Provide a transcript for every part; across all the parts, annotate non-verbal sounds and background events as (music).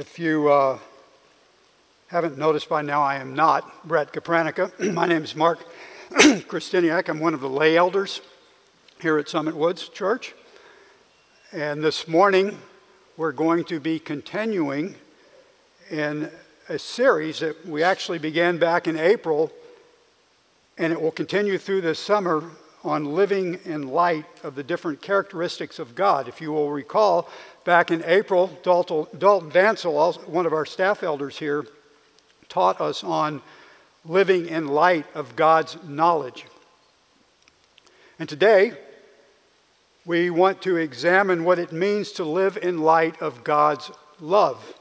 If you uh, haven't noticed by now, I am not Brett Kapranica. (clears throat) My name is Mark (clears throat) Christiniak. I'm one of the lay elders here at Summit Woods Church. And this morning, we're going to be continuing in a series that we actually began back in April, and it will continue through this summer on living in light of the different characteristics of God. If you will recall, back in April, Dalton, Dalton Vansel, one of our staff elders here, taught us on living in light of God's knowledge. And today, we want to examine what it means to live in light of God's love.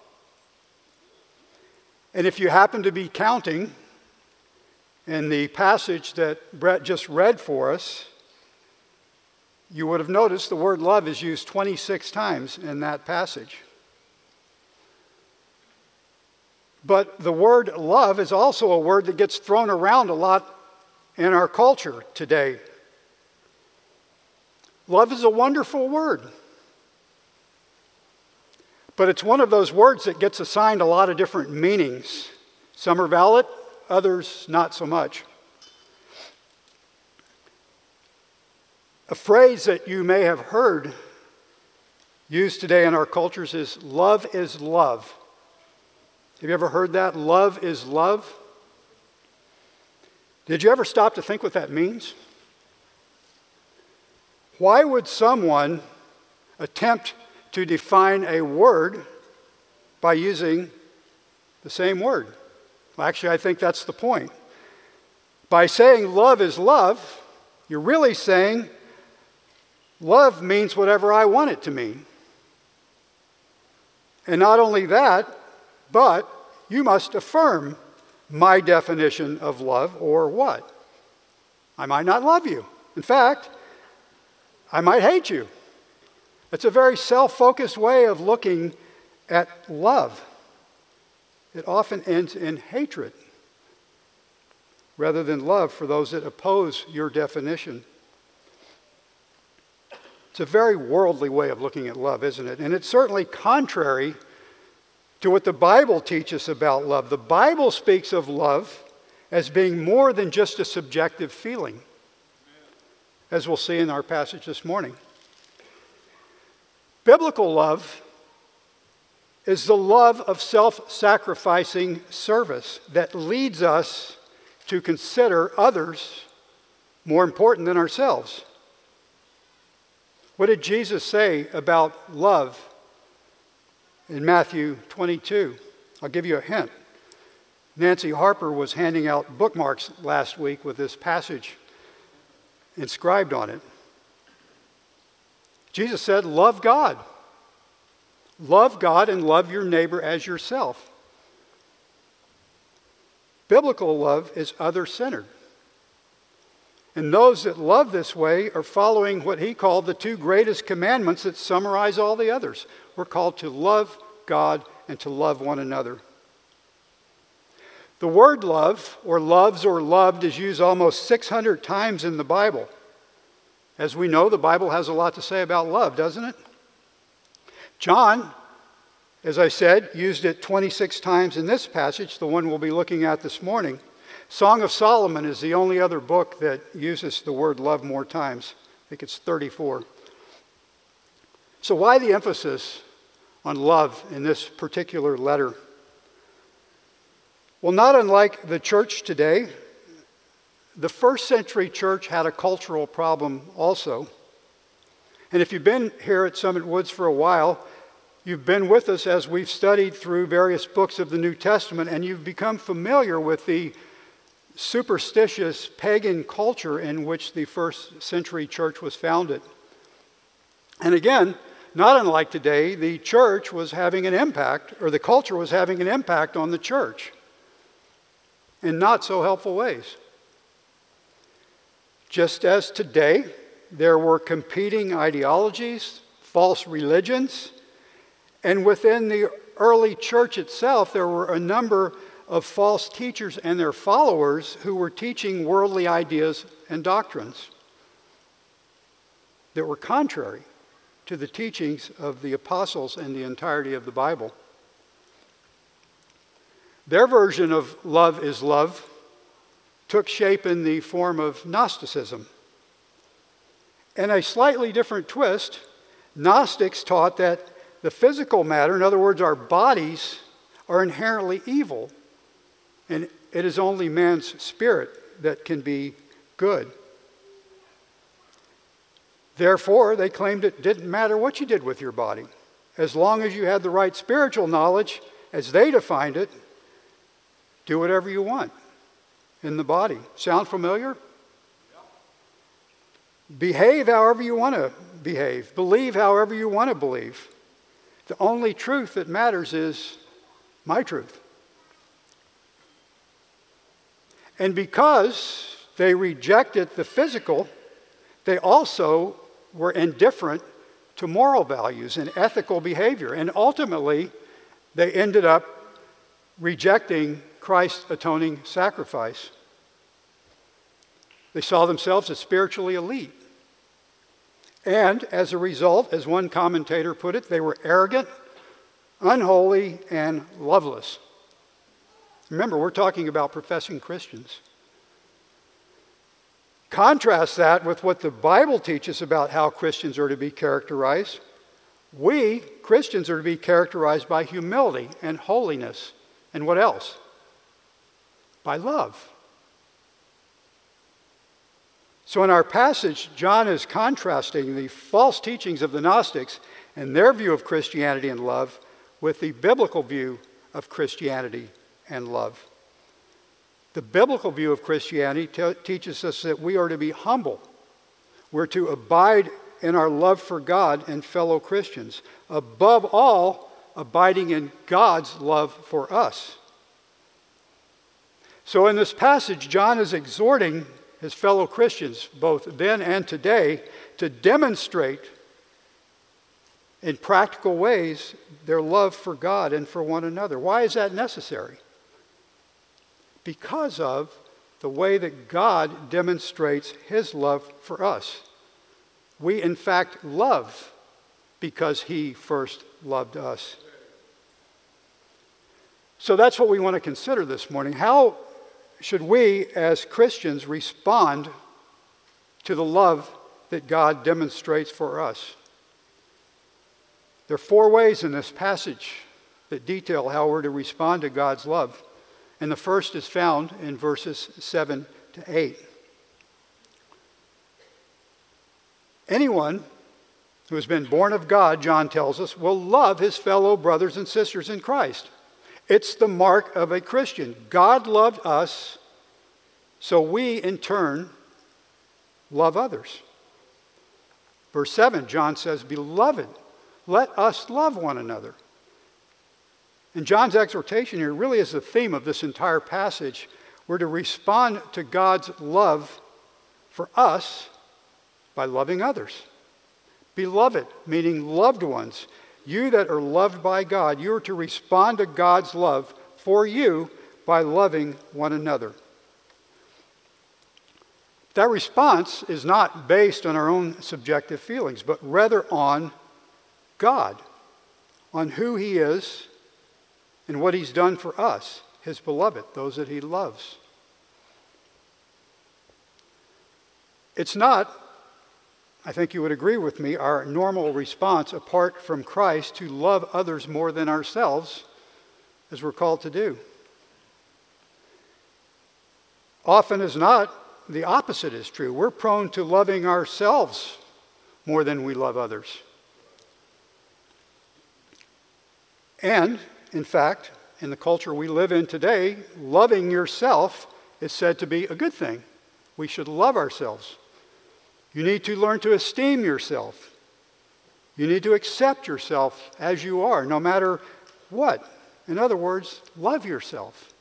And if you happen to be counting, in the passage that Brett just read for us, you would have noticed the word love is used 26 times in that passage. But the word love is also a word that gets thrown around a lot in our culture today. Love is a wonderful word. But it's one of those words that gets assigned a lot of different meanings. Some are valid, others not so much. A phrase that you may have heard used today in our cultures is love is love. Have you ever heard that? Love is love. Did you ever stop to think what that means? Why would someone attempt to define a word by using the same word? Well, actually, I think that's the point. By saying love is love, you're really saying love means whatever I want it to mean. And not only that, but you must affirm my definition of love or what? I might not love you. In fact, I might hate you. It's a very self focused way of looking at love it often ends in hatred rather than love for those that oppose your definition. It's a very worldly way of looking at love, isn't it? And it's certainly contrary to what the Bible teaches about love. The Bible speaks of love as being more than just a subjective feeling, as we'll see in our passage this morning. Biblical love is the love of self sacrificing service that leads us to consider others more important than ourselves. What did Jesus say about love in Matthew 22? I'll give you a hint. Nancy Harper was handing out bookmarks last week with this passage inscribed on it. Jesus said, Love God Love God and love your neighbor as yourself. Biblical love is other centered. And those that love this way are following what he called the two greatest commandments that summarize all the others. We're called to love God and to love one another. The word love, or loves or loved, is used almost 600 times in the Bible. As we know, the Bible has a lot to say about love, doesn't it? John, as I said, used it 26 times in this passage, the one we'll be looking at this morning. Song of Solomon is the only other book that uses the word love more times. I think it's 34. So, why the emphasis on love in this particular letter? Well, not unlike the church today, the first century church had a cultural problem also. And if you've been here at Summit Woods for a while, you've been with us as we've studied through various books of the New Testament, and you've become familiar with the superstitious pagan culture in which the first century church was founded. And again, not unlike today, the church was having an impact, or the culture was having an impact on the church in not so helpful ways. Just as today, there were competing ideologies, false religions, and within the early church itself, there were a number of false teachers and their followers who were teaching worldly ideas and doctrines that were contrary to the teachings of the apostles and the entirety of the Bible. Their version of love is love took shape in the form of Gnosticism. In a slightly different twist, Gnostics taught that the physical matter, in other words, our bodies, are inherently evil, and it is only man's spirit that can be good. Therefore, they claimed it didn't matter what you did with your body. As long as you had the right spiritual knowledge, as they defined it, do whatever you want in the body. Sound familiar? Behave however you want to behave. Believe however you want to believe. The only truth that matters is my truth. And because they rejected the physical, they also were indifferent to moral values and ethical behavior. And ultimately, they ended up rejecting Christ's atoning sacrifice. They saw themselves as spiritually elite. And as a result, as one commentator put it, they were arrogant, unholy, and loveless. Remember, we're talking about professing Christians. Contrast that with what the Bible teaches about how Christians are to be characterized. We, Christians, are to be characterized by humility and holiness. And what else? By love. So, in our passage, John is contrasting the false teachings of the Gnostics and their view of Christianity and love with the biblical view of Christianity and love. The biblical view of Christianity te- teaches us that we are to be humble. We're to abide in our love for God and fellow Christians. Above all, abiding in God's love for us. So, in this passage, John is exhorting his fellow Christians, both then and today, to demonstrate in practical ways their love for God and for one another. Why is that necessary? because of the way that God demonstrates his love for us. We, in fact, love because he first loved us. So that's what we want to consider this morning. How should we, as Christians, respond to the love that God demonstrates for us? There are four ways in this passage that detail how we're to respond to God's love. And the first is found in verses 7 to 8. Anyone who has been born of God, John tells us, will love his fellow brothers and sisters in Christ. It's the mark of a Christian. God loved us, so we in turn love others. Verse 7, John says, Beloved, let us love one another. And John's exhortation here really is the theme of this entire passage. We're to respond to God's love for us by loving others. Beloved, meaning loved ones, you that are loved by God, you are to respond to God's love for you by loving one another. That response is not based on our own subjective feelings, but rather on God, on who He is and what he's done for us, his beloved, those that he loves. It's not, I think you would agree with me, our normal response apart from Christ to love others more than ourselves, as we're called to do. Often as not, the opposite is true. We're prone to loving ourselves more than we love others. And in fact, in the culture we live in today, loving yourself is said to be a good thing. We should love ourselves. You need to learn to esteem yourself. You need to accept yourself as you are, no matter what. In other words, love yourself.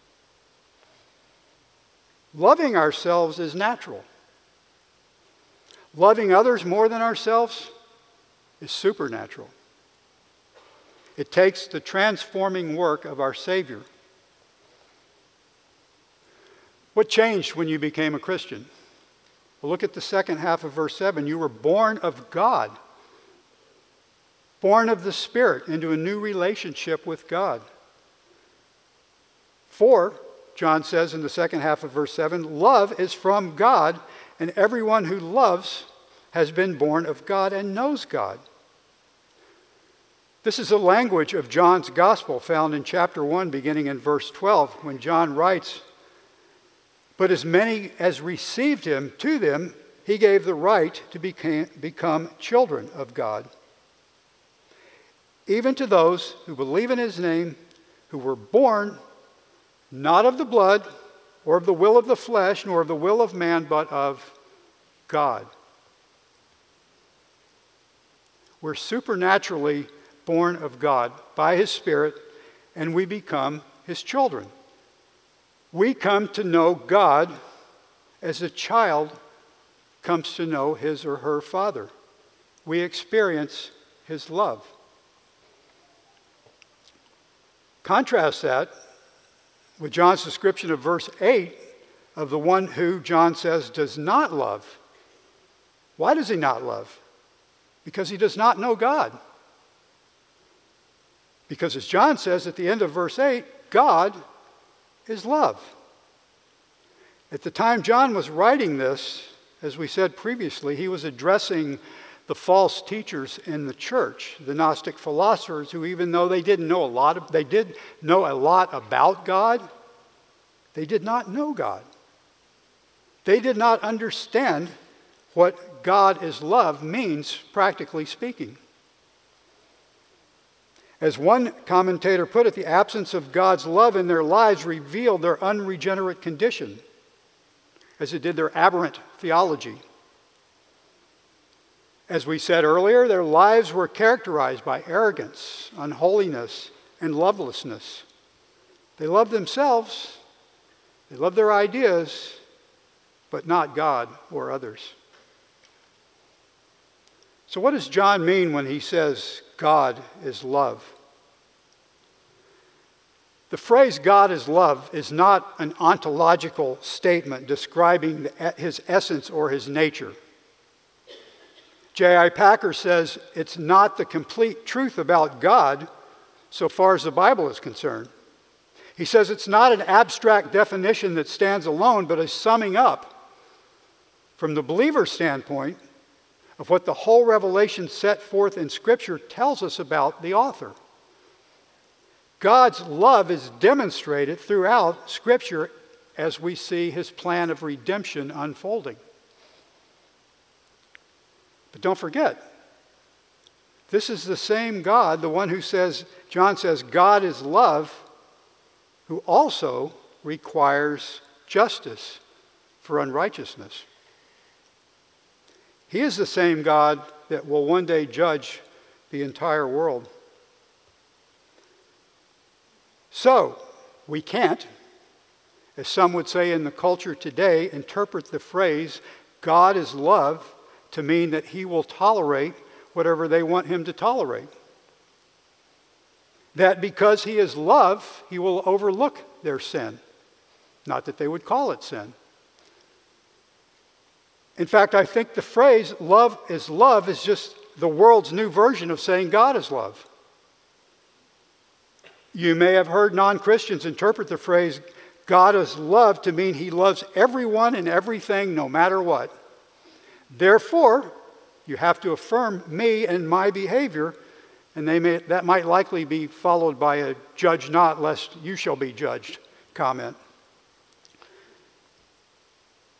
Loving ourselves is natural. Loving others more than ourselves is supernatural. It takes the transforming work of our Savior. What changed when you became a Christian? Well, look at the second half of verse 7. You were born of God, born of the Spirit into a new relationship with God. For, John says in the second half of verse 7, love is from God, and everyone who loves has been born of God and knows God. This is the language of John's gospel found in chapter 1, beginning in verse 12, when John writes, But as many as received him, to them he gave the right to become children of God. Even to those who believe in his name, who were born not of the blood, or of the will of the flesh, nor of the will of man, but of God. We're supernaturally born of God by His Spirit, and we become His children. We come to know God as a child comes to know his or her father. We experience His love. Contrast that with John's description of verse 8 of the one who John says does not love. Why does he not love? Because he does not know God. Because as John says at the end of verse 8, God is love. At the time John was writing this, as we said previously, he was addressing the false teachers in the church, the Gnostic philosophers, who, even though they didn't know a lot, of, they did know a lot about God, they did not know God. They did not understand what God is love means, practically speaking. As one commentator put it, the absence of God's love in their lives revealed their unregenerate condition, as it did their aberrant theology. As we said earlier, their lives were characterized by arrogance, unholiness, and lovelessness. They loved themselves, they loved their ideas, but not God or others. So, what does John mean when he says God is love? The phrase God is love is not an ontological statement describing his essence or his nature. J.I. Packer says it's not the complete truth about God so far as the Bible is concerned. He says it's not an abstract definition that stands alone, but a summing up from the believer's standpoint of what the whole revelation set forth in Scripture tells us about the author. God's love is demonstrated throughout Scripture as we see his plan of redemption unfolding. But don't forget, this is the same God, the one who says, John says, God is love, who also requires justice for unrighteousness. He is the same God that will one day judge the entire world. So, we can't, as some would say in the culture today, interpret the phrase, God is love, to mean that he will tolerate whatever they want him to tolerate. That because he is love, he will overlook their sin. Not that they would call it sin. In fact, I think the phrase love is love is just the world's new version of saying God is love. You may have heard non Christians interpret the phrase God is love to mean he loves everyone and everything no matter what. Therefore, you have to affirm me and my behavior, and they may, that might likely be followed by a judge not, lest you shall be judged comment.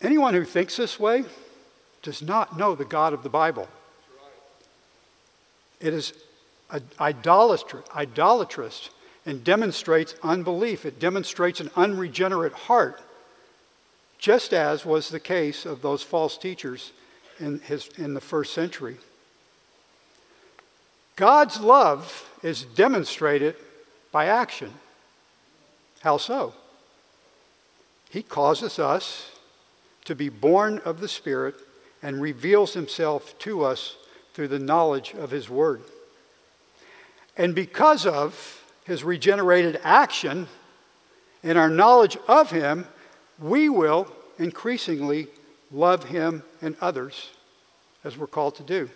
Anyone who thinks this way does not know the God of the Bible. It is idolatrous and demonstrates unbelief. It demonstrates an unregenerate heart, just as was the case of those false teachers in, his, in the first century. God's love is demonstrated by action. How so? He causes us to be born of the Spirit and reveals himself to us through the knowledge of his word. And because of his regenerated action and our knowledge of him, we will increasingly love Him and others as we're called to do.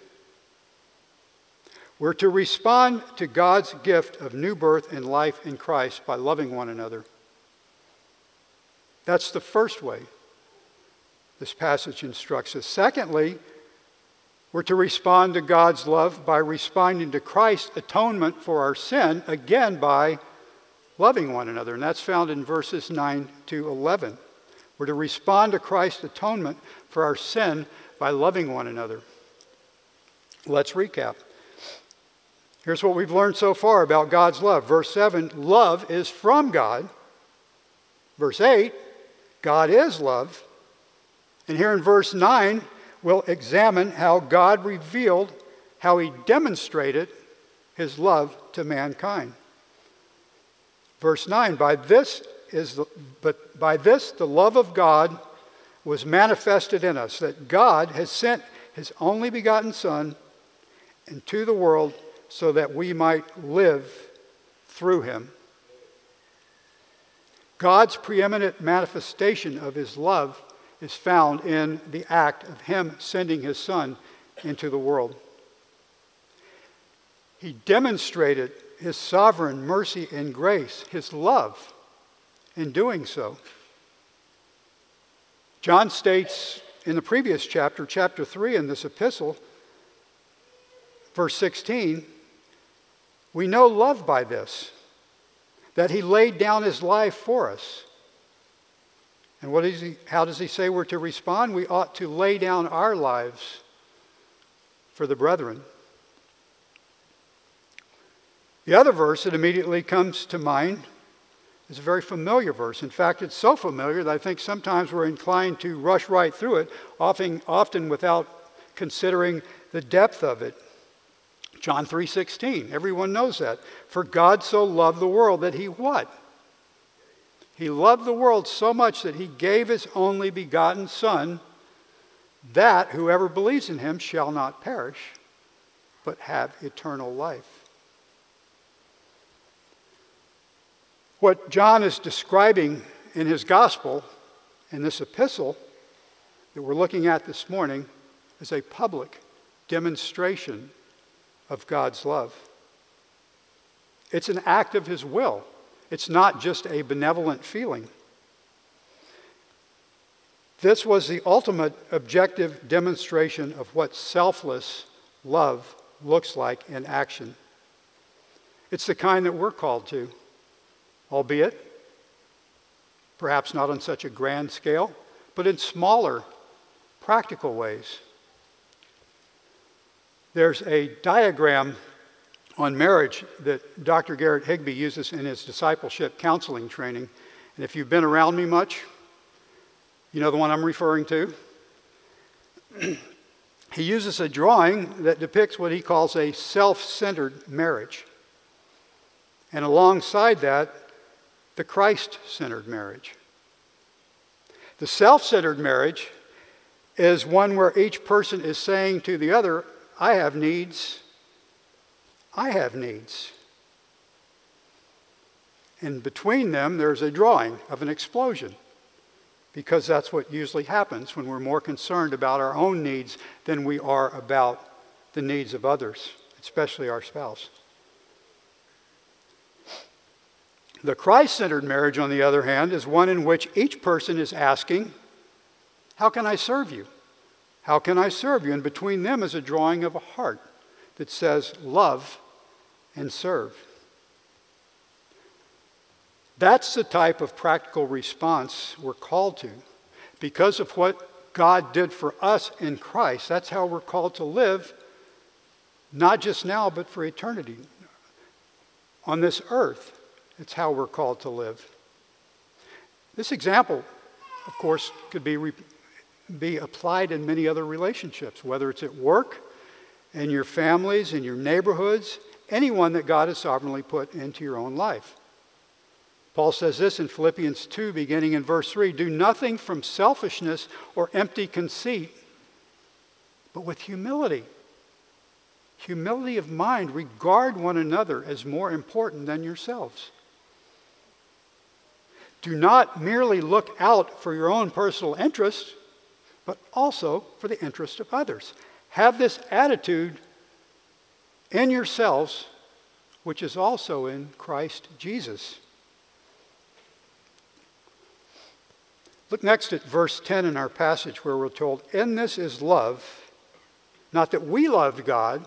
We're to respond to God's gift of new birth and life in Christ by loving one another. That's the first way this passage instructs us. Secondly, we're to respond to God's love by responding to Christ's atonement for our sin, again by loving one another. And that's found in verses 9 to 11. We're to respond to Christ's atonement for our sin by loving one another. Let's recap. Here's what we've learned so far about God's love. Verse 7 love is from God. Verse 8 God is love. And here in verse 9, we'll examine how God revealed, how he demonstrated his love to mankind. Verse 9, by this is the, but by this the love of God was manifested in us, that God has sent his only begotten Son into the world so that we might live through him. God's preeminent manifestation of his love is found in the act of him sending his Son into the world. He demonstrated his sovereign mercy and grace, his love, in doing so. John states in the previous chapter, chapter 3, in this epistle, verse 16, we know love by this, that he laid down his life for us. And what is he, how does he say we're to respond? We ought to lay down our lives for the brethren. The other verse that immediately comes to mind is a very familiar verse. In fact, it's so familiar that I think sometimes we're inclined to rush right through it, often, often without considering the depth of it. John 3:16. Everyone knows that. For God so loved the world that he what? He loved the world so much that he gave his only begotten son that whoever believes in him shall not perish but have eternal life. What John is describing in his gospel, in this epistle that we're looking at this morning, is a public demonstration of God's love. It's an act of his will, it's not just a benevolent feeling. This was the ultimate objective demonstration of what selfless love looks like in action. It's the kind that we're called to albeit perhaps not on such a grand scale, but in smaller, practical ways. There's a diagram on marriage that Dr. Garrett Higbee uses in his discipleship counseling training. And if you've been around me much, you know the one I'm referring to. (clears throat) he uses a drawing that depicts what he calls a self centered marriage. And alongside that, the Christ centered marriage. The self centered marriage is one where each person is saying to the other, I have needs, I have needs. And between them, there's a drawing of an explosion because that's what usually happens when we're more concerned about our own needs than we are about the needs of others, especially our spouse. The Christ centered marriage, on the other hand, is one in which each person is asking, How can I serve you? How can I serve you? And between them is a drawing of a heart that says, Love and serve. That's the type of practical response we're called to. Because of what God did for us in Christ, that's how we're called to live, not just now, but for eternity on this earth. It's how we're called to live. This example, of course, could be, re- be applied in many other relationships, whether it's at work, in your families, in your neighborhoods, anyone that God has sovereignly put into your own life. Paul says this in Philippians 2, beginning in verse 3 Do nothing from selfishness or empty conceit, but with humility humility of mind, regard one another as more important than yourselves. Do not merely look out for your own personal interests, but also for the interest of others. Have this attitude in yourselves, which is also in Christ Jesus. Look next at verse 10 in our passage where we're told, In this is love, not that we loved God,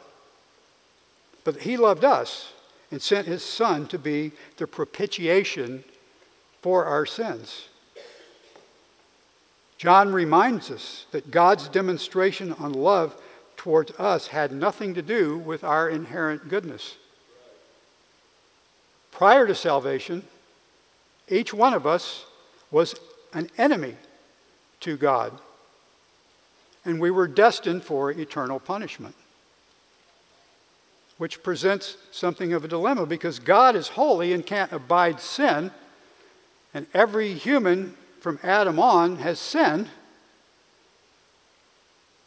but that He loved us and sent His Son to be the propitiation for our sins. John reminds us that God's demonstration on love towards us had nothing to do with our inherent goodness. Prior to salvation, each one of us was an enemy to God, and we were destined for eternal punishment. Which presents something of a dilemma because God is holy and can't abide sin, and every human from Adam on has sinned.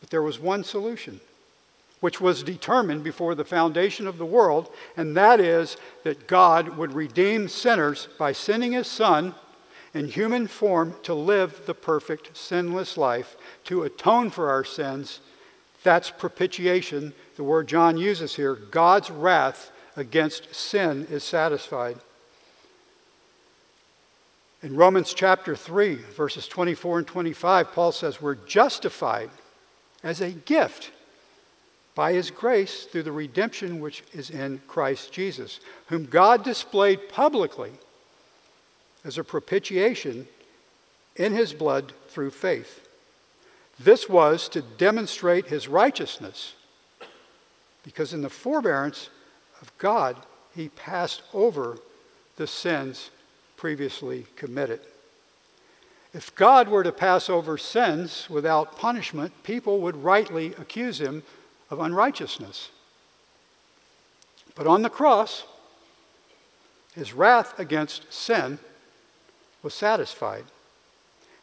But there was one solution, which was determined before the foundation of the world, and that is that God would redeem sinners by sending his Son in human form to live the perfect, sinless life, to atone for our sins. That's propitiation, the word John uses here. God's wrath against sin is satisfied. In Romans chapter 3, verses 24 and 25, Paul says, We're justified as a gift by his grace through the redemption which is in Christ Jesus, whom God displayed publicly as a propitiation in his blood through faith. This was to demonstrate his righteousness, because in the forbearance of God, he passed over the sins previously committed. If God were to pass over sins without punishment, people would rightly accuse him of unrighteousness. But on the cross, his wrath against sin was satisfied,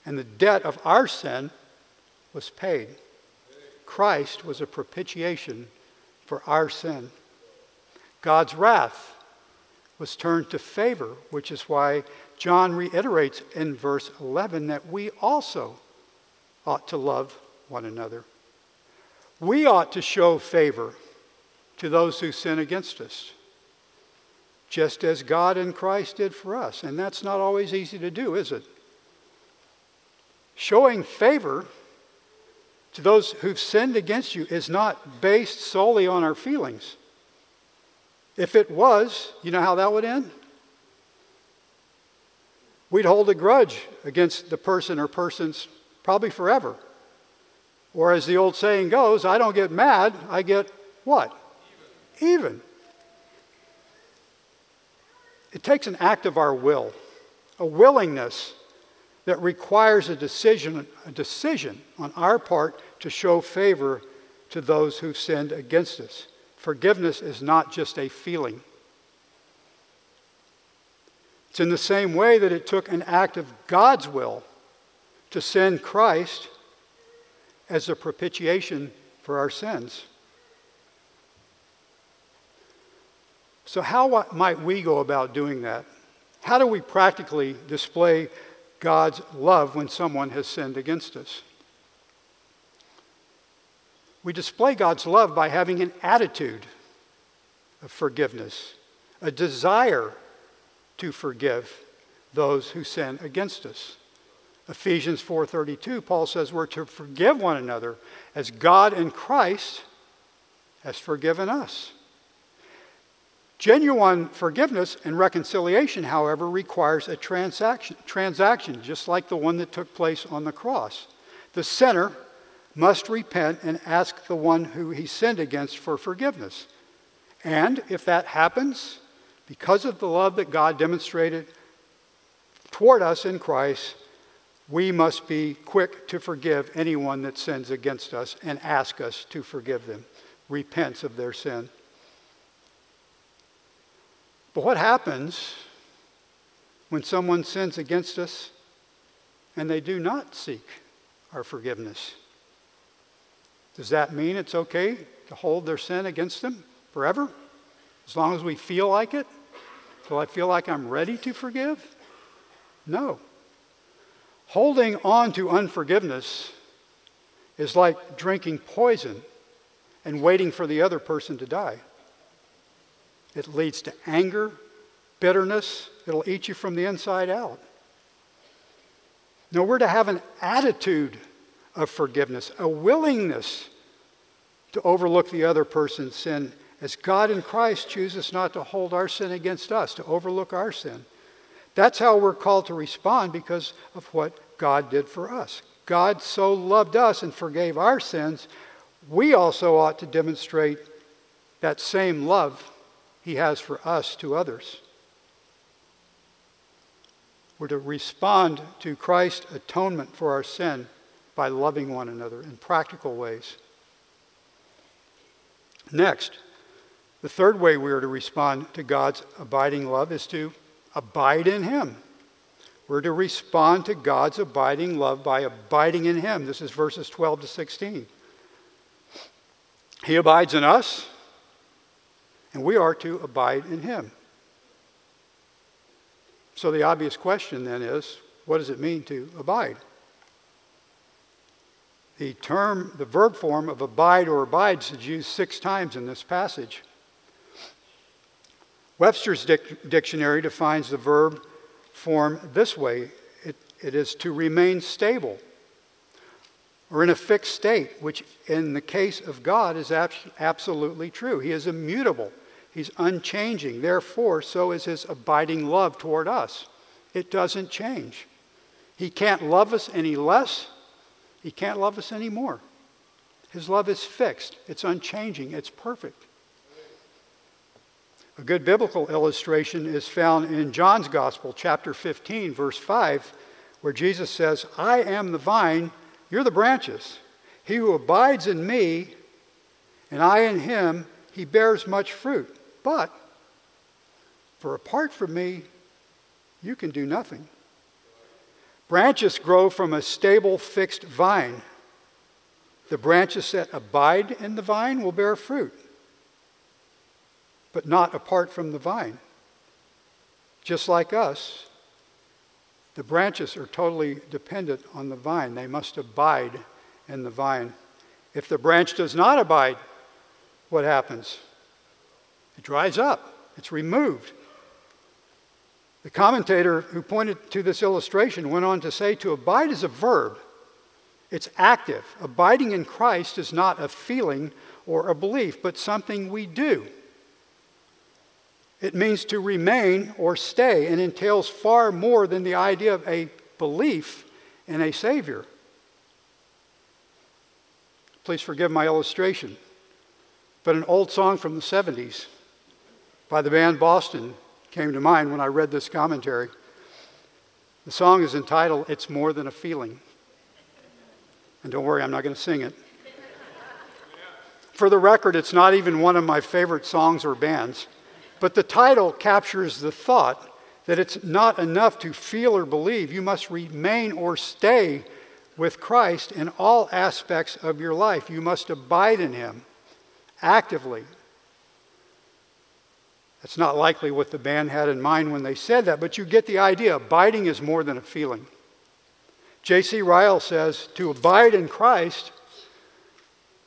and the debt of our sin was paid. Christ was a propitiation for our sin. God's wrath was turned to favor, which is why John reiterates in verse 11 that we also ought to love one another. We ought to show favor to those who sin against us just as God and Christ did for us. And that's not always easy to do, is it? Showing favor to those who've sinned against you is not based solely on our feelings. If it was, you know how that would end? We'd hold a grudge against the person or persons probably forever. Or as the old saying goes, I don't get mad, I get what? Even. It takes an act of our will, a willingness that requires a decision, a decision on our part to show favor to those who've sinned against us. Forgiveness is not just a feeling. It's in the same way that it took an act of God's will to send Christ as a propitiation for our sins. So, how might we go about doing that? How do we practically display God's love when someone has sinned against us? We display God's love by having an attitude of forgiveness, a desire to forgive those who sin against us. Ephesians 4:32 Paul says we're to forgive one another as God in Christ has forgiven us. Genuine forgiveness and reconciliation, however, requires a transaction, transaction, just like the one that took place on the cross. The sinner must repent and ask the one who he sinned against for forgiveness. And if that happens, because of the love that God demonstrated toward us in Christ, we must be quick to forgive anyone that sins against us and ask us to forgive them, repents of their sin. But what happens when someone sins against us and they do not seek our forgiveness? Does that mean it's okay to hold their sin against them forever? As long as we feel like it? Till I feel like I'm ready to forgive? No. Holding on to unforgiveness is like drinking poison and waiting for the other person to die. It leads to anger, bitterness. It'll eat you from the inside out. No, we're to have an attitude of forgiveness, a willingness to overlook the other person's sin as God in Christ chooses not to hold our sin against us, to overlook our sin. That's how we're called to respond because of what God did for us. God so loved us and forgave our sins, we also ought to demonstrate that same love He has for us to others. We're to respond to Christ's atonement for our sin by loving one another in practical ways. Next, the third way we are to respond to God's abiding love is to abide in Him. We're to respond to God's abiding love by abiding in Him. This is verses 12 to 16. He abides in us, and we are to abide in Him. So the obvious question then is what does it mean to abide? The term, the verb form of abide or abides is used six times in this passage. Webster's dic- dictionary defines the verb form this way it, it is to remain stable or in a fixed state, which in the case of God is ab- absolutely true. He is immutable, He's unchanging. Therefore, so is His abiding love toward us. It doesn't change. He can't love us any less, He can't love us any more. His love is fixed, it's unchanging, it's perfect. A good biblical illustration is found in John's Gospel, chapter 15, verse 5, where Jesus says, I am the vine, you're the branches. He who abides in me, and I in him, he bears much fruit. But, for apart from me, you can do nothing. Branches grow from a stable, fixed vine. The branches that abide in the vine will bear fruit but not apart from the vine. Just like us, the branches are totally dependent on the vine. They must abide in the vine. If the branch does not abide, what happens? It dries up, it's removed. The commentator who pointed to this illustration went on to say to abide is a verb, it's active. Abiding in Christ is not a feeling or a belief, but something we do. It means to remain or stay and entails far more than the idea of a belief in a Savior. Please forgive my illustration, but an old song from the 70s by the band Boston came to mind when I read this commentary. The song is entitled It's More Than a Feeling. And don't worry, I'm not going to sing it. For the record, it's not even one of my favorite songs or bands. But the title captures the thought that it's not enough to feel or believe. You must remain or stay with Christ in all aspects of your life. You must abide in Him actively. That's not likely what the band had in mind when they said that, but you get the idea. Abiding is more than a feeling. J.C. Ryle says to abide in Christ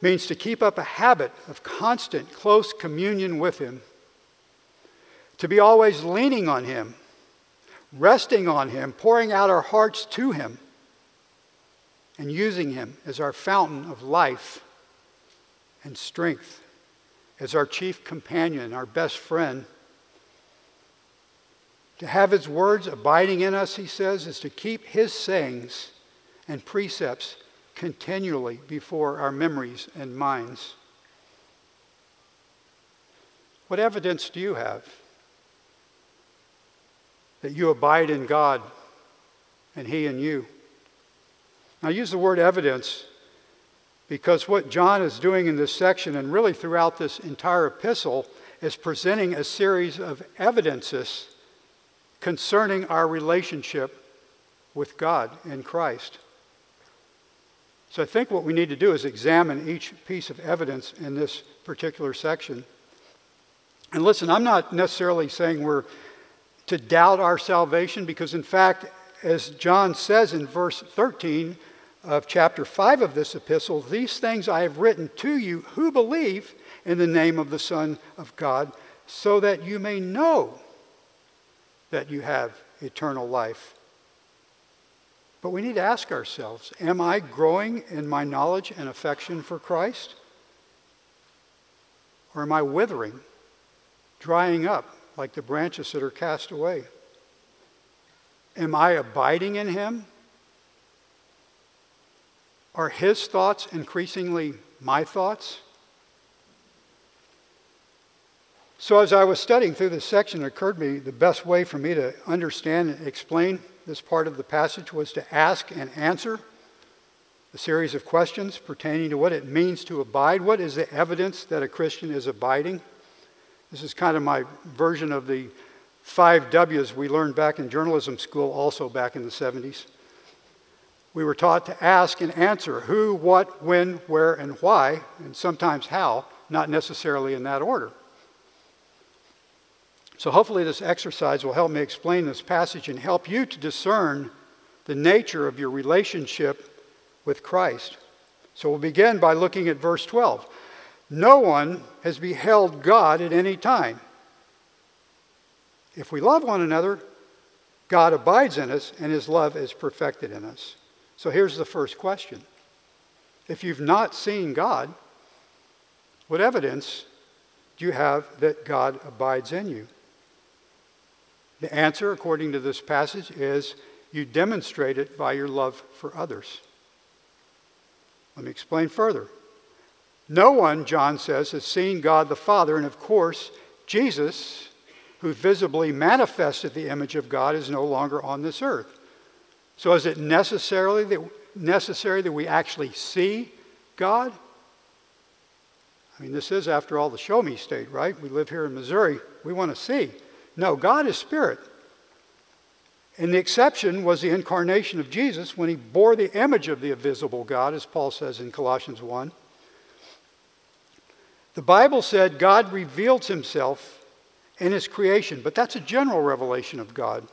means to keep up a habit of constant, close communion with Him to be always leaning on Him, resting on Him, pouring out our hearts to Him, and using Him as our fountain of life and strength, as our chief companion, our best friend. To have His words abiding in us, he says, is to keep His sayings and precepts continually before our memories and minds. What evidence do you have? That you abide in God and He in you. I use the word evidence because what John is doing in this section and really throughout this entire epistle is presenting a series of evidences concerning our relationship with God in Christ. So I think what we need to do is examine each piece of evidence in this particular section. And listen, I'm not necessarily saying we're to doubt our salvation because, in fact, as John says in verse 13 of chapter 5 of this epistle, these things I have written to you who believe in the name of the Son of God, so that you may know that you have eternal life. But we need to ask ourselves Am I growing in my knowledge and affection for Christ? Or am I withering, drying up like the branches that are cast away? Am I abiding in Him? Are His thoughts increasingly my thoughts? So, as I was studying through this section, it occurred to me the best way for me to understand and explain this part of the passage was to ask and answer a series of questions pertaining to what it means to abide. What is the evidence that a Christian is abiding? This is kind of my version of the five W's we learned back in journalism school, also back in the 70s. We were taught to ask and answer who, what, when, where, and why, and sometimes how, not necessarily in that order. So, hopefully, this exercise will help me explain this passage and help you to discern the nature of your relationship with Christ. So, we'll begin by looking at verse 12. No one has beheld God at any time. If we love one another, God abides in us and his love is perfected in us. So here's the first question If you've not seen God, what evidence do you have that God abides in you? The answer, according to this passage, is you demonstrate it by your love for others. Let me explain further. No one, John says, has seen God the Father, and of course, Jesus, who visibly manifested the image of God, is no longer on this earth. So, is it necessarily that, necessary that we actually see God? I mean, this is, after all, the show me state, right? We live here in Missouri. We want to see. No, God is spirit. And the exception was the incarnation of Jesus when he bore the image of the invisible God, as Paul says in Colossians 1. The Bible said God reveals himself in his creation, but that's a general revelation of God.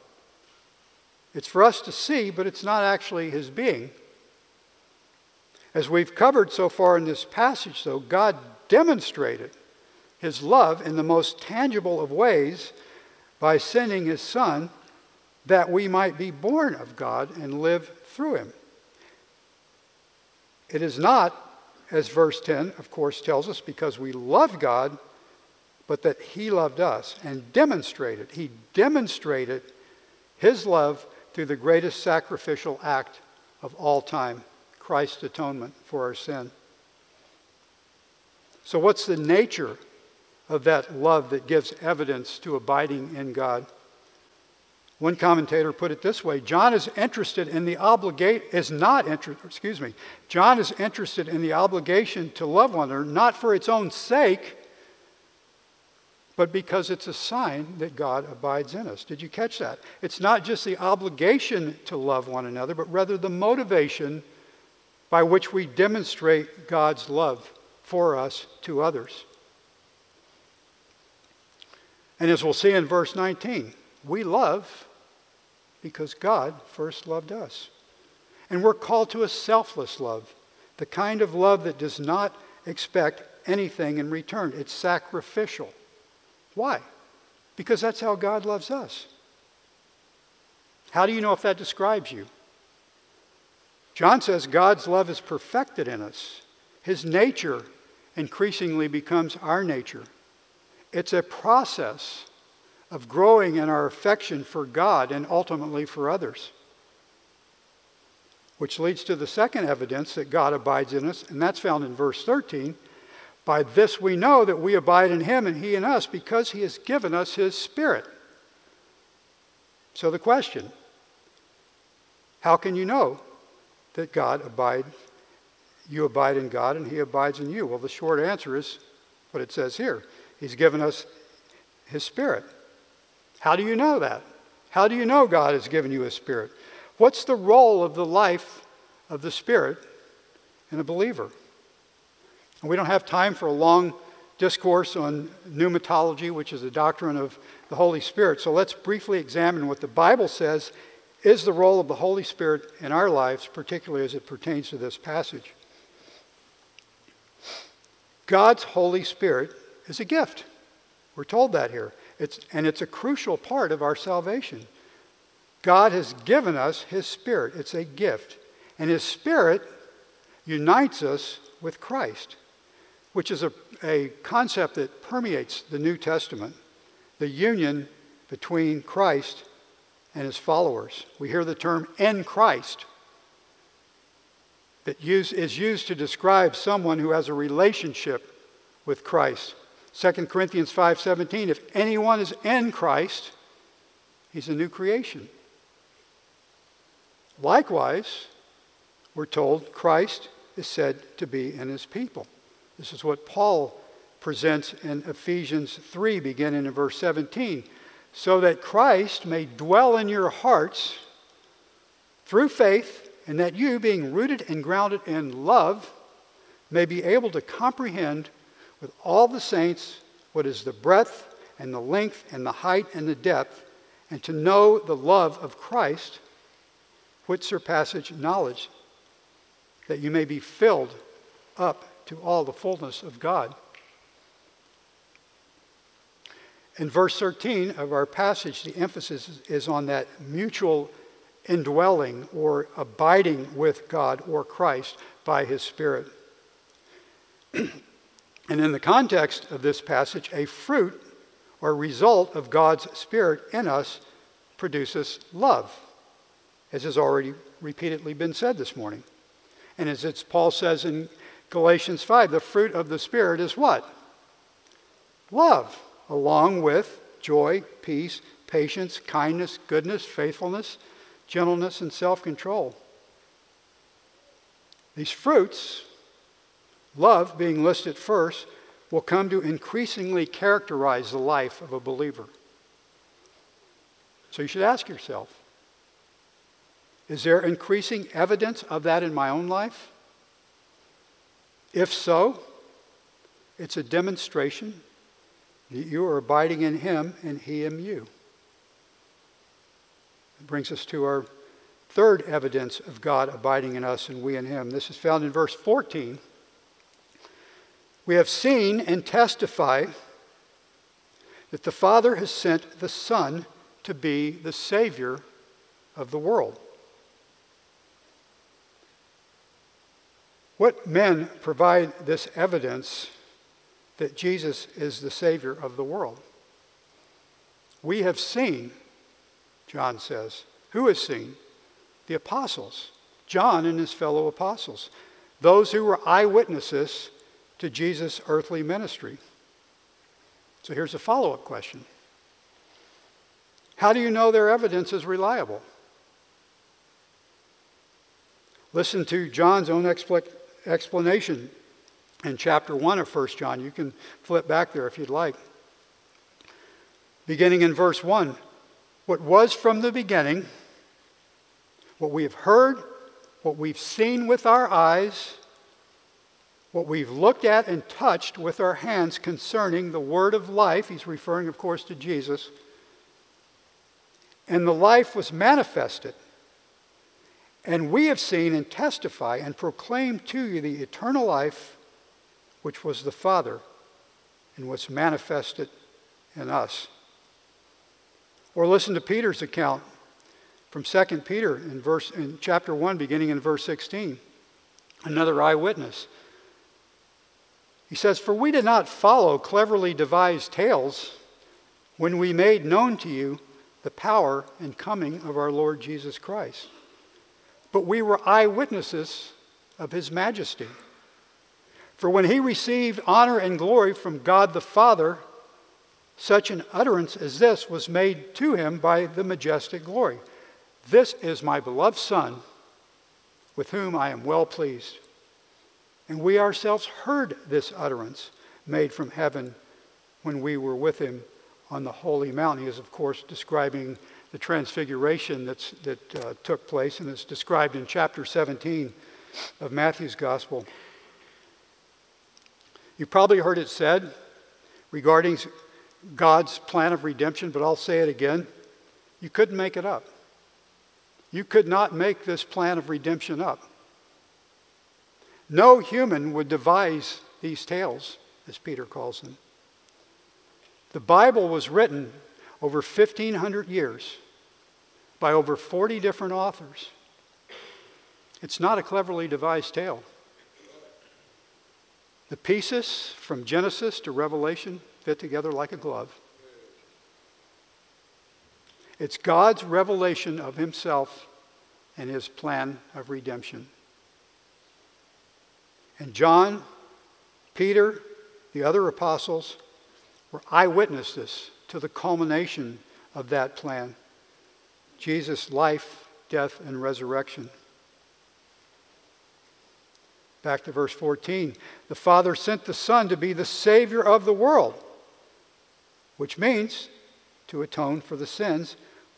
It's for us to see, but it's not actually his being. As we've covered so far in this passage, though, God demonstrated his love in the most tangible of ways by sending his Son that we might be born of God and live through him. It is not, as verse 10, of course, tells us, because we love God, but that he loved us and demonstrated, he demonstrated his love through the greatest sacrificial act of all time Christ's atonement for our sin. So, what's the nature of that love that gives evidence to abiding in God. One commentator put it this way John is interested in the obligate is not interested, excuse me, John is interested in the obligation to love one another, not for its own sake, but because it's a sign that God abides in us. Did you catch that? It's not just the obligation to love one another, but rather the motivation by which we demonstrate God's love for us to others. And as we'll see in verse 19, we love because God first loved us. And we're called to a selfless love, the kind of love that does not expect anything in return. It's sacrificial. Why? Because that's how God loves us. How do you know if that describes you? John says God's love is perfected in us. His nature increasingly becomes our nature. It's a process of growing in our affection for God and ultimately for others. Which leads to the second evidence that God abides in us, and that's found in verse 13. By this we know that we abide in him and he in us because he has given us his spirit. So the question, how can you know that God abides? you abide in God and he abides in you? Well, the short answer is what it says here. He's given us His Spirit. How do you know that? How do you know God has given you a Spirit? What's the role of the life of the Spirit in a believer? And we don't have time for a long discourse on pneumatology, which is the doctrine of the Holy Spirit. So let's briefly examine what the Bible says is the role of the Holy Spirit in our lives, particularly as it pertains to this passage. God's Holy Spirit is a gift. We're told that here. It's, and it's a crucial part of our salvation. God has given us His Spirit. It's a gift. And His Spirit unites us with Christ, which is a, a concept that permeates the New Testament the union between Christ and His followers. We hear the term in Christ that use, is used to describe someone who has a relationship with Christ. 2 Corinthians 5:17 if anyone is in Christ he's a new creation. Likewise, we're told Christ is said to be in his people. This is what Paul presents in Ephesians 3 beginning in verse 17 so that Christ may dwell in your hearts through faith and that you being rooted and grounded in love may be able to comprehend with all the saints what is the breadth and the length and the height and the depth, and to know the love of Christ, which surpasses knowledge, that you may be filled up to all the fullness of God. In verse 13 of our passage, the emphasis is on that mutual indwelling or abiding with God or Christ by His Spirit. (clears throat) And in the context of this passage, a fruit or result of God's Spirit in us produces love, as has already repeatedly been said this morning. And as it's, Paul says in Galatians 5, the fruit of the Spirit is what? Love, along with joy, peace, patience, kindness, goodness, faithfulness, gentleness, and self control. These fruits love being listed first, will come to increasingly characterize the life of a believer. So you should ask yourself is there increasing evidence of that in my own life? If so, it's a demonstration that you are abiding in Him and He in you. It brings us to our third evidence of God abiding in us and we in Him. This is found in verse 14. We have seen and testify that the Father has sent the Son to be the Savior of the world. What men provide this evidence that Jesus is the Savior of the world? We have seen, John says. Who has seen? The apostles, John and his fellow apostles, those who were eyewitnesses to Jesus' earthly ministry. So here's a follow up question How do you know their evidence is reliable? Listen to John's own expl- explanation in chapter 1 of 1 John. You can flip back there if you'd like. Beginning in verse 1 What was from the beginning, what we have heard, what we've seen with our eyes, what we've looked at and touched with our hands concerning the word of life, he's referring, of course, to Jesus, and the life was manifested. And we have seen and testify and proclaim to you the eternal life which was the Father and was manifested in us. Or listen to Peter's account from 2 Peter in verse in chapter 1 beginning in verse 16. Another eyewitness. He says, For we did not follow cleverly devised tales when we made known to you the power and coming of our Lord Jesus Christ. But we were eyewitnesses of his majesty. For when he received honor and glory from God the Father, such an utterance as this was made to him by the majestic glory. This is my beloved Son, with whom I am well pleased. And we ourselves heard this utterance made from heaven when we were with him on the holy mountain. He is, of course, describing the transfiguration that's, that uh, took place, and it's described in chapter 17 of Matthew's Gospel. You probably heard it said regarding God's plan of redemption, but I'll say it again. You couldn't make it up. You could not make this plan of redemption up. No human would devise these tales, as Peter calls them. The Bible was written over 1,500 years by over 40 different authors. It's not a cleverly devised tale. The pieces from Genesis to Revelation fit together like a glove. It's God's revelation of Himself and His plan of redemption. And John, Peter, the other apostles were eyewitnesses to the culmination of that plan Jesus' life, death, and resurrection. Back to verse 14. The Father sent the Son to be the Savior of the world, which means to atone for the sins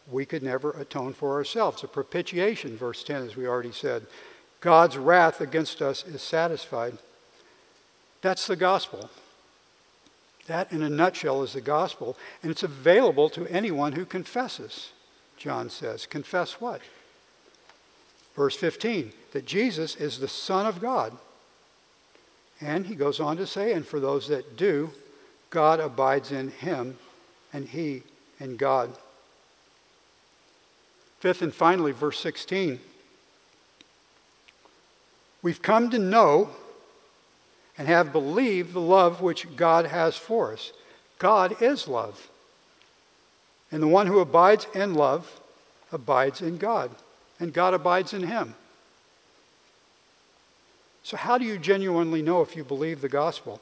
we could never atone for ourselves. A propitiation, verse 10, as we already said. God's wrath against us is satisfied. That's the gospel. That, in a nutshell, is the gospel, and it's available to anyone who confesses, John says. Confess what? Verse 15 that Jesus is the Son of God. And he goes on to say, and for those that do, God abides in him, and he in God. Fifth and finally, verse 16. We've come to know and have believed the love which God has for us. God is love. And the one who abides in love abides in God, and God abides in him. So, how do you genuinely know if you believe the gospel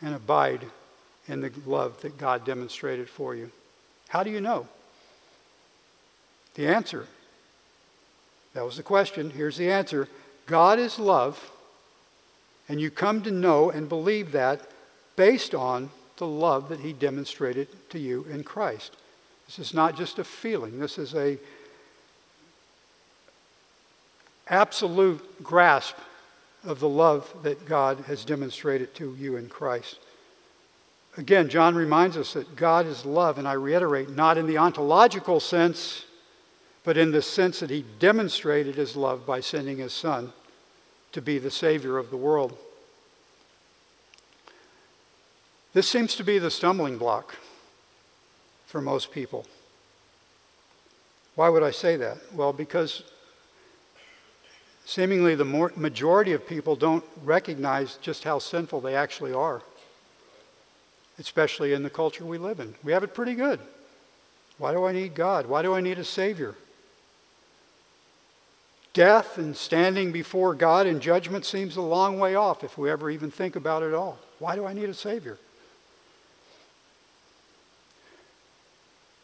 and abide in the love that God demonstrated for you? How do you know? The answer. That was the question. Here's the answer God is love, and you come to know and believe that based on the love that He demonstrated to you in Christ. This is not just a feeling, this is a absolute grasp of the love that God has demonstrated to you in Christ. Again, John reminds us that God is love, and I reiterate, not in the ontological sense but in the sense that he demonstrated his love by sending his son to be the Savior of the world. This seems to be the stumbling block for most people. Why would I say that? Well, because seemingly the majority of people don't recognize just how sinful they actually are, especially in the culture we live in. We have it pretty good. Why do I need God? Why do I need a Savior? Death and standing before God in judgment seems a long way off if we ever even think about it all. Why do I need a Savior?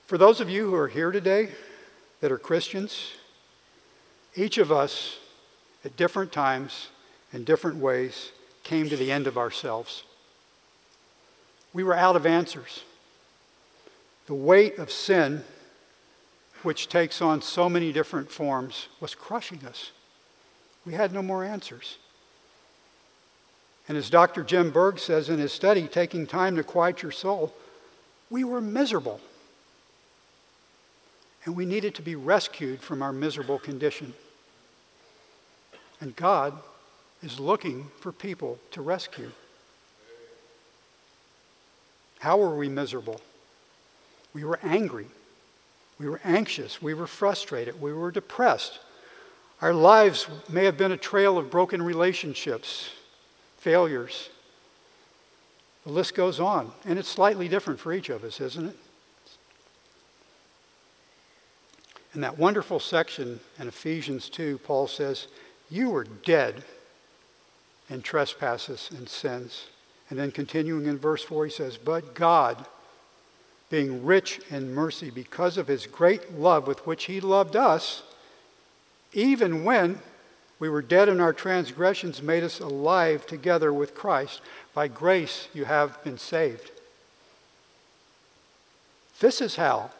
For those of you who are here today that are Christians, each of us at different times in different ways came to the end of ourselves. We were out of answers. The weight of sin which takes on so many different forms, was crushing us. We had no more answers. And as Dr. Jim Berg says in his study, Taking Time to Quiet Your Soul, we were miserable. And we needed to be rescued from our miserable condition. And God is looking for people to rescue. How were we miserable? We were angry. We were anxious. We were frustrated. We were depressed. Our lives may have been a trail of broken relationships, failures. The list goes on. And it's slightly different for each of us, isn't it? In that wonderful section in Ephesians 2, Paul says, You were dead in trespasses and sins. And then continuing in verse 4, he says, But God, being rich in mercy because of his great love with which he loved us, even when we were dead in our transgressions, made us alive together with Christ. By grace you have been saved. This is how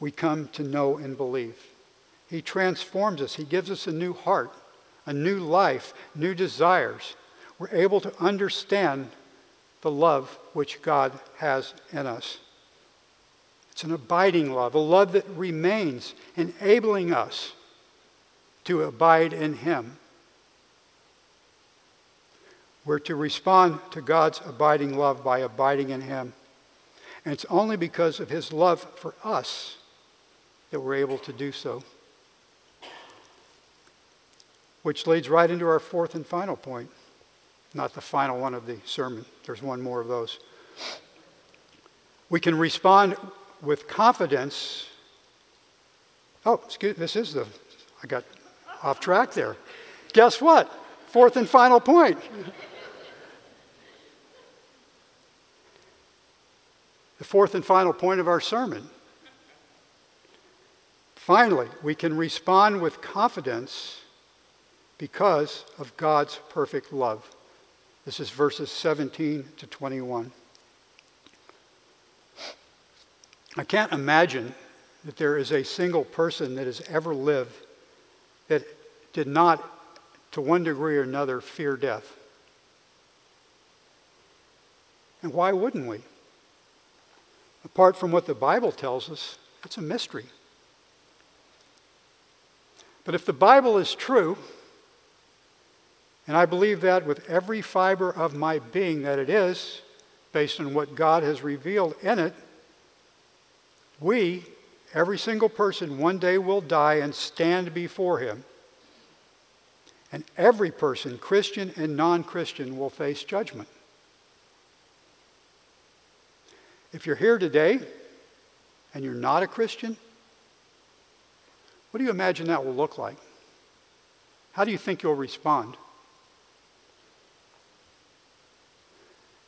we come to know and believe. He transforms us, He gives us a new heart, a new life, new desires. We're able to understand the love which God has in us. It's an abiding love, a love that remains, enabling us to abide in Him. We're to respond to God's abiding love by abiding in Him. And it's only because of His love for us that we're able to do so. Which leads right into our fourth and final point. Not the final one of the sermon, there's one more of those. We can respond with confidence. Oh, excuse me. this is the, I got off track there. Guess what? Fourth and final point. the fourth and final point of our sermon. Finally, we can respond with confidence because of God's perfect love. This is verses 17 to 21. I can't imagine that there is a single person that has ever lived that did not, to one degree or another, fear death. And why wouldn't we? Apart from what the Bible tells us, it's a mystery. But if the Bible is true, and I believe that with every fiber of my being that it is, based on what God has revealed in it, we, every single person, one day will die and stand before Him. And every person, Christian and non Christian, will face judgment. If you're here today and you're not a Christian, what do you imagine that will look like? How do you think you'll respond?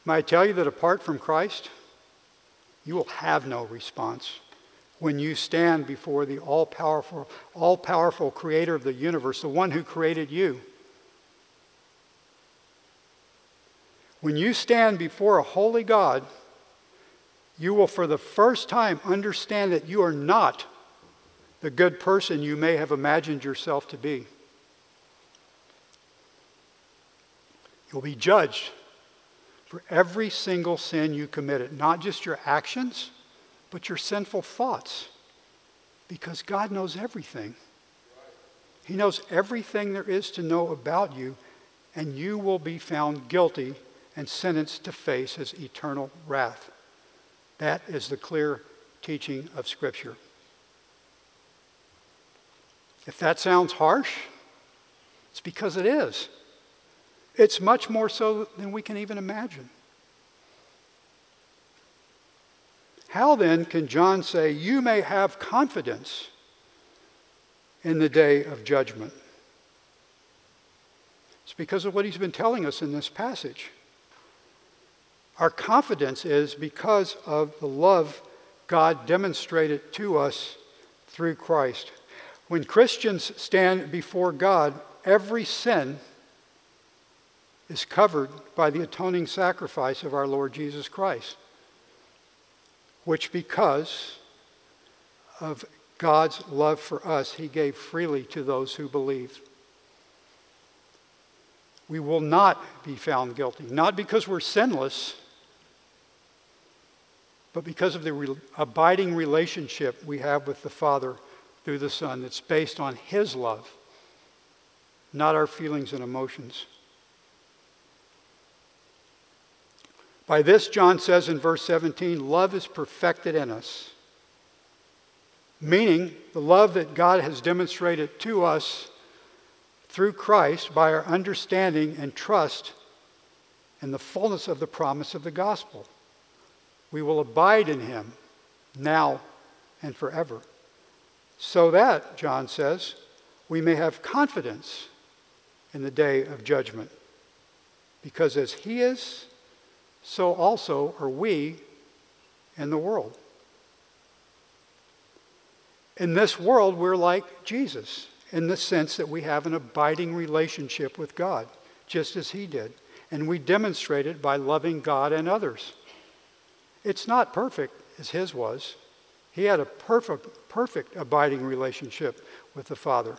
May I tell you that apart from Christ, you will have no response when you stand before the all powerful, all powerful creator of the universe, the one who created you. When you stand before a holy God, you will for the first time understand that you are not the good person you may have imagined yourself to be. You'll be judged for every single sin you committed, not just your actions, but your sinful thoughts, because God knows everything. He knows everything there is to know about you, and you will be found guilty and sentenced to face his eternal wrath. That is the clear teaching of Scripture. If that sounds harsh, it's because it is. It's much more so than we can even imagine. How then can John say, You may have confidence in the day of judgment? It's because of what he's been telling us in this passage. Our confidence is because of the love God demonstrated to us through Christ. When Christians stand before God, every sin is covered by the atoning sacrifice of our Lord Jesus Christ, which, because of God's love for us, he gave freely to those who believe. We will not be found guilty, not because we're sinless, but because of the re- abiding relationship we have with the Father through the Son that's based on His love, not our feelings and emotions. By this, John says in verse 17, love is perfected in us. Meaning, the love that God has demonstrated to us through Christ by our understanding and trust in the fullness of the promise of the gospel. We will abide in Him now and forever so that, John says, we may have confidence in the day of judgment. Because as He is, so also are we in the world. In this world, we're like Jesus in the sense that we have an abiding relationship with God, just as He did. And we demonstrate it by loving God and others. It's not perfect as His was, He had a perfect, perfect abiding relationship with the Father.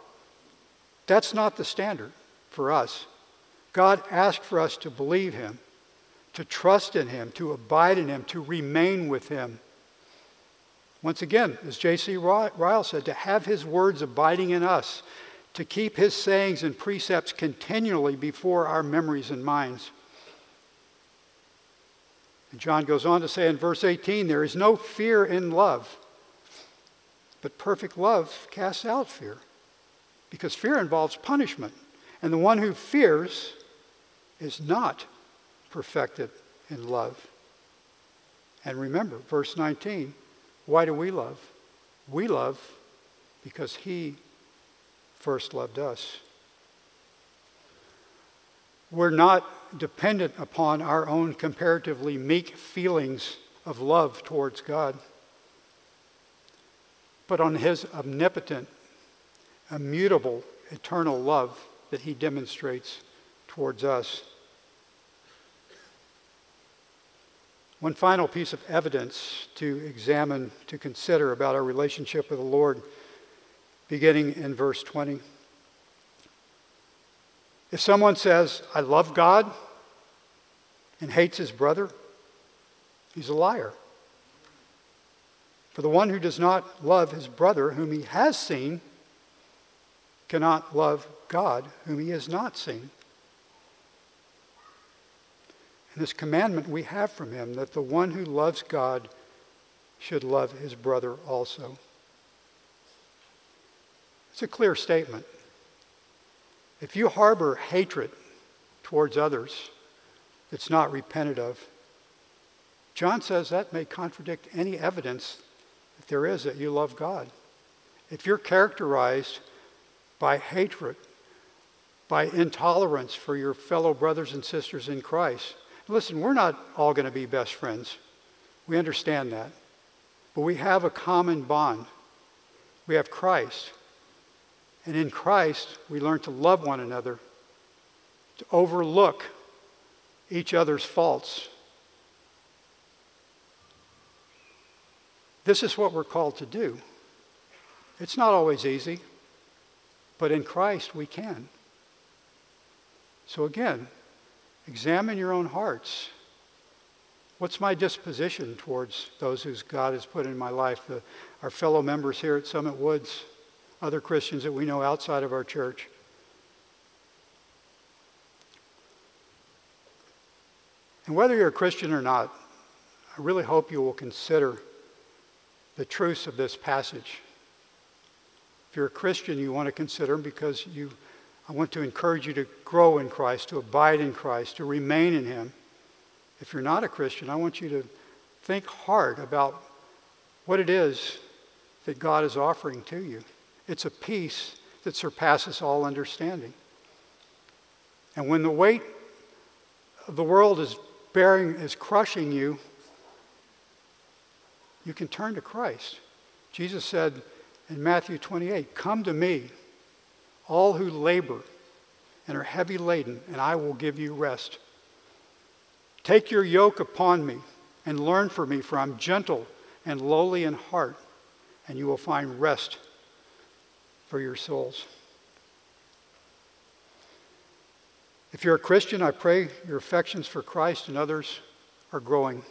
That's not the standard for us. God asked for us to believe Him, to trust in Him, to abide in Him, to remain with Him. Once again, as J.C. Ryle said, to have His words abiding in us, to keep His sayings and precepts continually before our memories and minds. And John goes on to say in verse 18, there is no fear in love But perfect love casts out fear because fear involves punishment. And the one who fears is not perfected in love. And remember, verse 19 why do we love? We love because he first loved us. We're not dependent upon our own comparatively meek feelings of love towards God, but on his omnipotent, immutable, eternal love that he demonstrates towards us. One final piece of evidence to examine, to consider about our relationship with the Lord, beginning in verse 20. If someone says, I love God, and hates his brother, he's a liar. For the one who does not love his brother, whom he has seen, cannot love God, whom he has not seen. And this commandment we have from him that the one who loves God should love his brother also. It's a clear statement. If you harbor hatred towards others that's not repented of, John says that may contradict any evidence that there is that you love God. If you're characterized by hatred, by intolerance for your fellow brothers and sisters in Christ, Listen, we're not all going to be best friends. We understand that. But we have a common bond. We have Christ. And in Christ, we learn to love one another, to overlook each other's faults. This is what we're called to do. It's not always easy, but in Christ we can. So again, Examine your own hearts. What's my disposition towards those whose God has put in my life, the, our fellow members here at Summit Woods, other Christians that we know outside of our church? And whether you're a Christian or not, I really hope you will consider the truths of this passage. If you're a Christian, you want to consider them because you I want to encourage you to grow in Christ, to abide in Christ, to remain in Him. If you're not a Christian, I want you to think hard about what it is that God is offering to you. It's a peace that surpasses all understanding. And when the weight of the world is bearing, is crushing you, you can turn to Christ. Jesus said in Matthew 28, Come to me all who labor and are heavy laden, and I will give you rest. Take your yoke upon me and learn from me, for I'm gentle and lowly in heart, and you will find rest for your souls. If you're a Christian, I pray your affections for Christ and others are growing.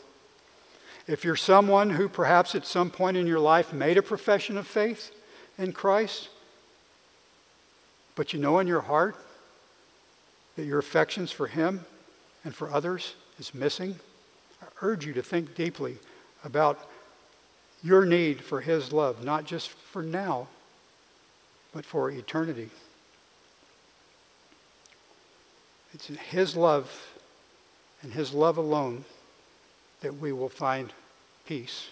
If you're someone who perhaps at some point in your life made a profession of faith in Christ, but you know in your heart that your affections for Him and for others is missing, I urge you to think deeply about your need for His love, not just for now, but for eternity. It's in His love and His love alone that we will find peace.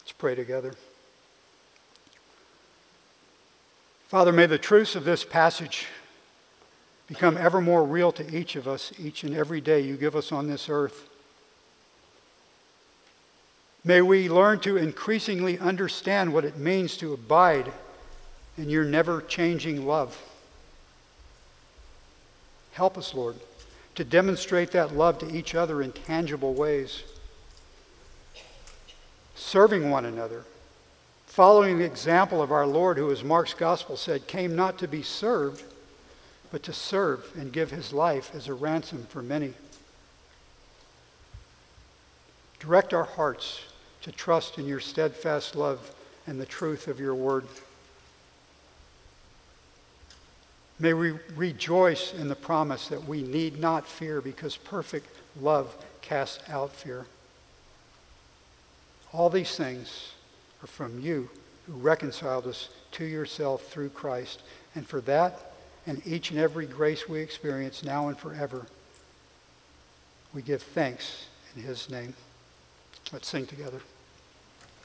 Let's pray together. Father, may the truths of this passage become ever more real to each of us each and every day you give us on this earth. May we learn to increasingly understand what it means to abide in your never changing love. Help us, Lord, to demonstrate that love to each other in tangible ways, serving one another following the example of our Lord, who, as Mark's gospel said, came not to be served, but to serve and give his life as a ransom for many. Direct our hearts to trust in your steadfast love and the truth of your word. May we rejoice in the promise that we need not fear because perfect love casts out fear. All these things are from you who reconciled us to yourself through Christ. And for that and each and every grace we experience now and forever, we give thanks in his name. Let's sing together.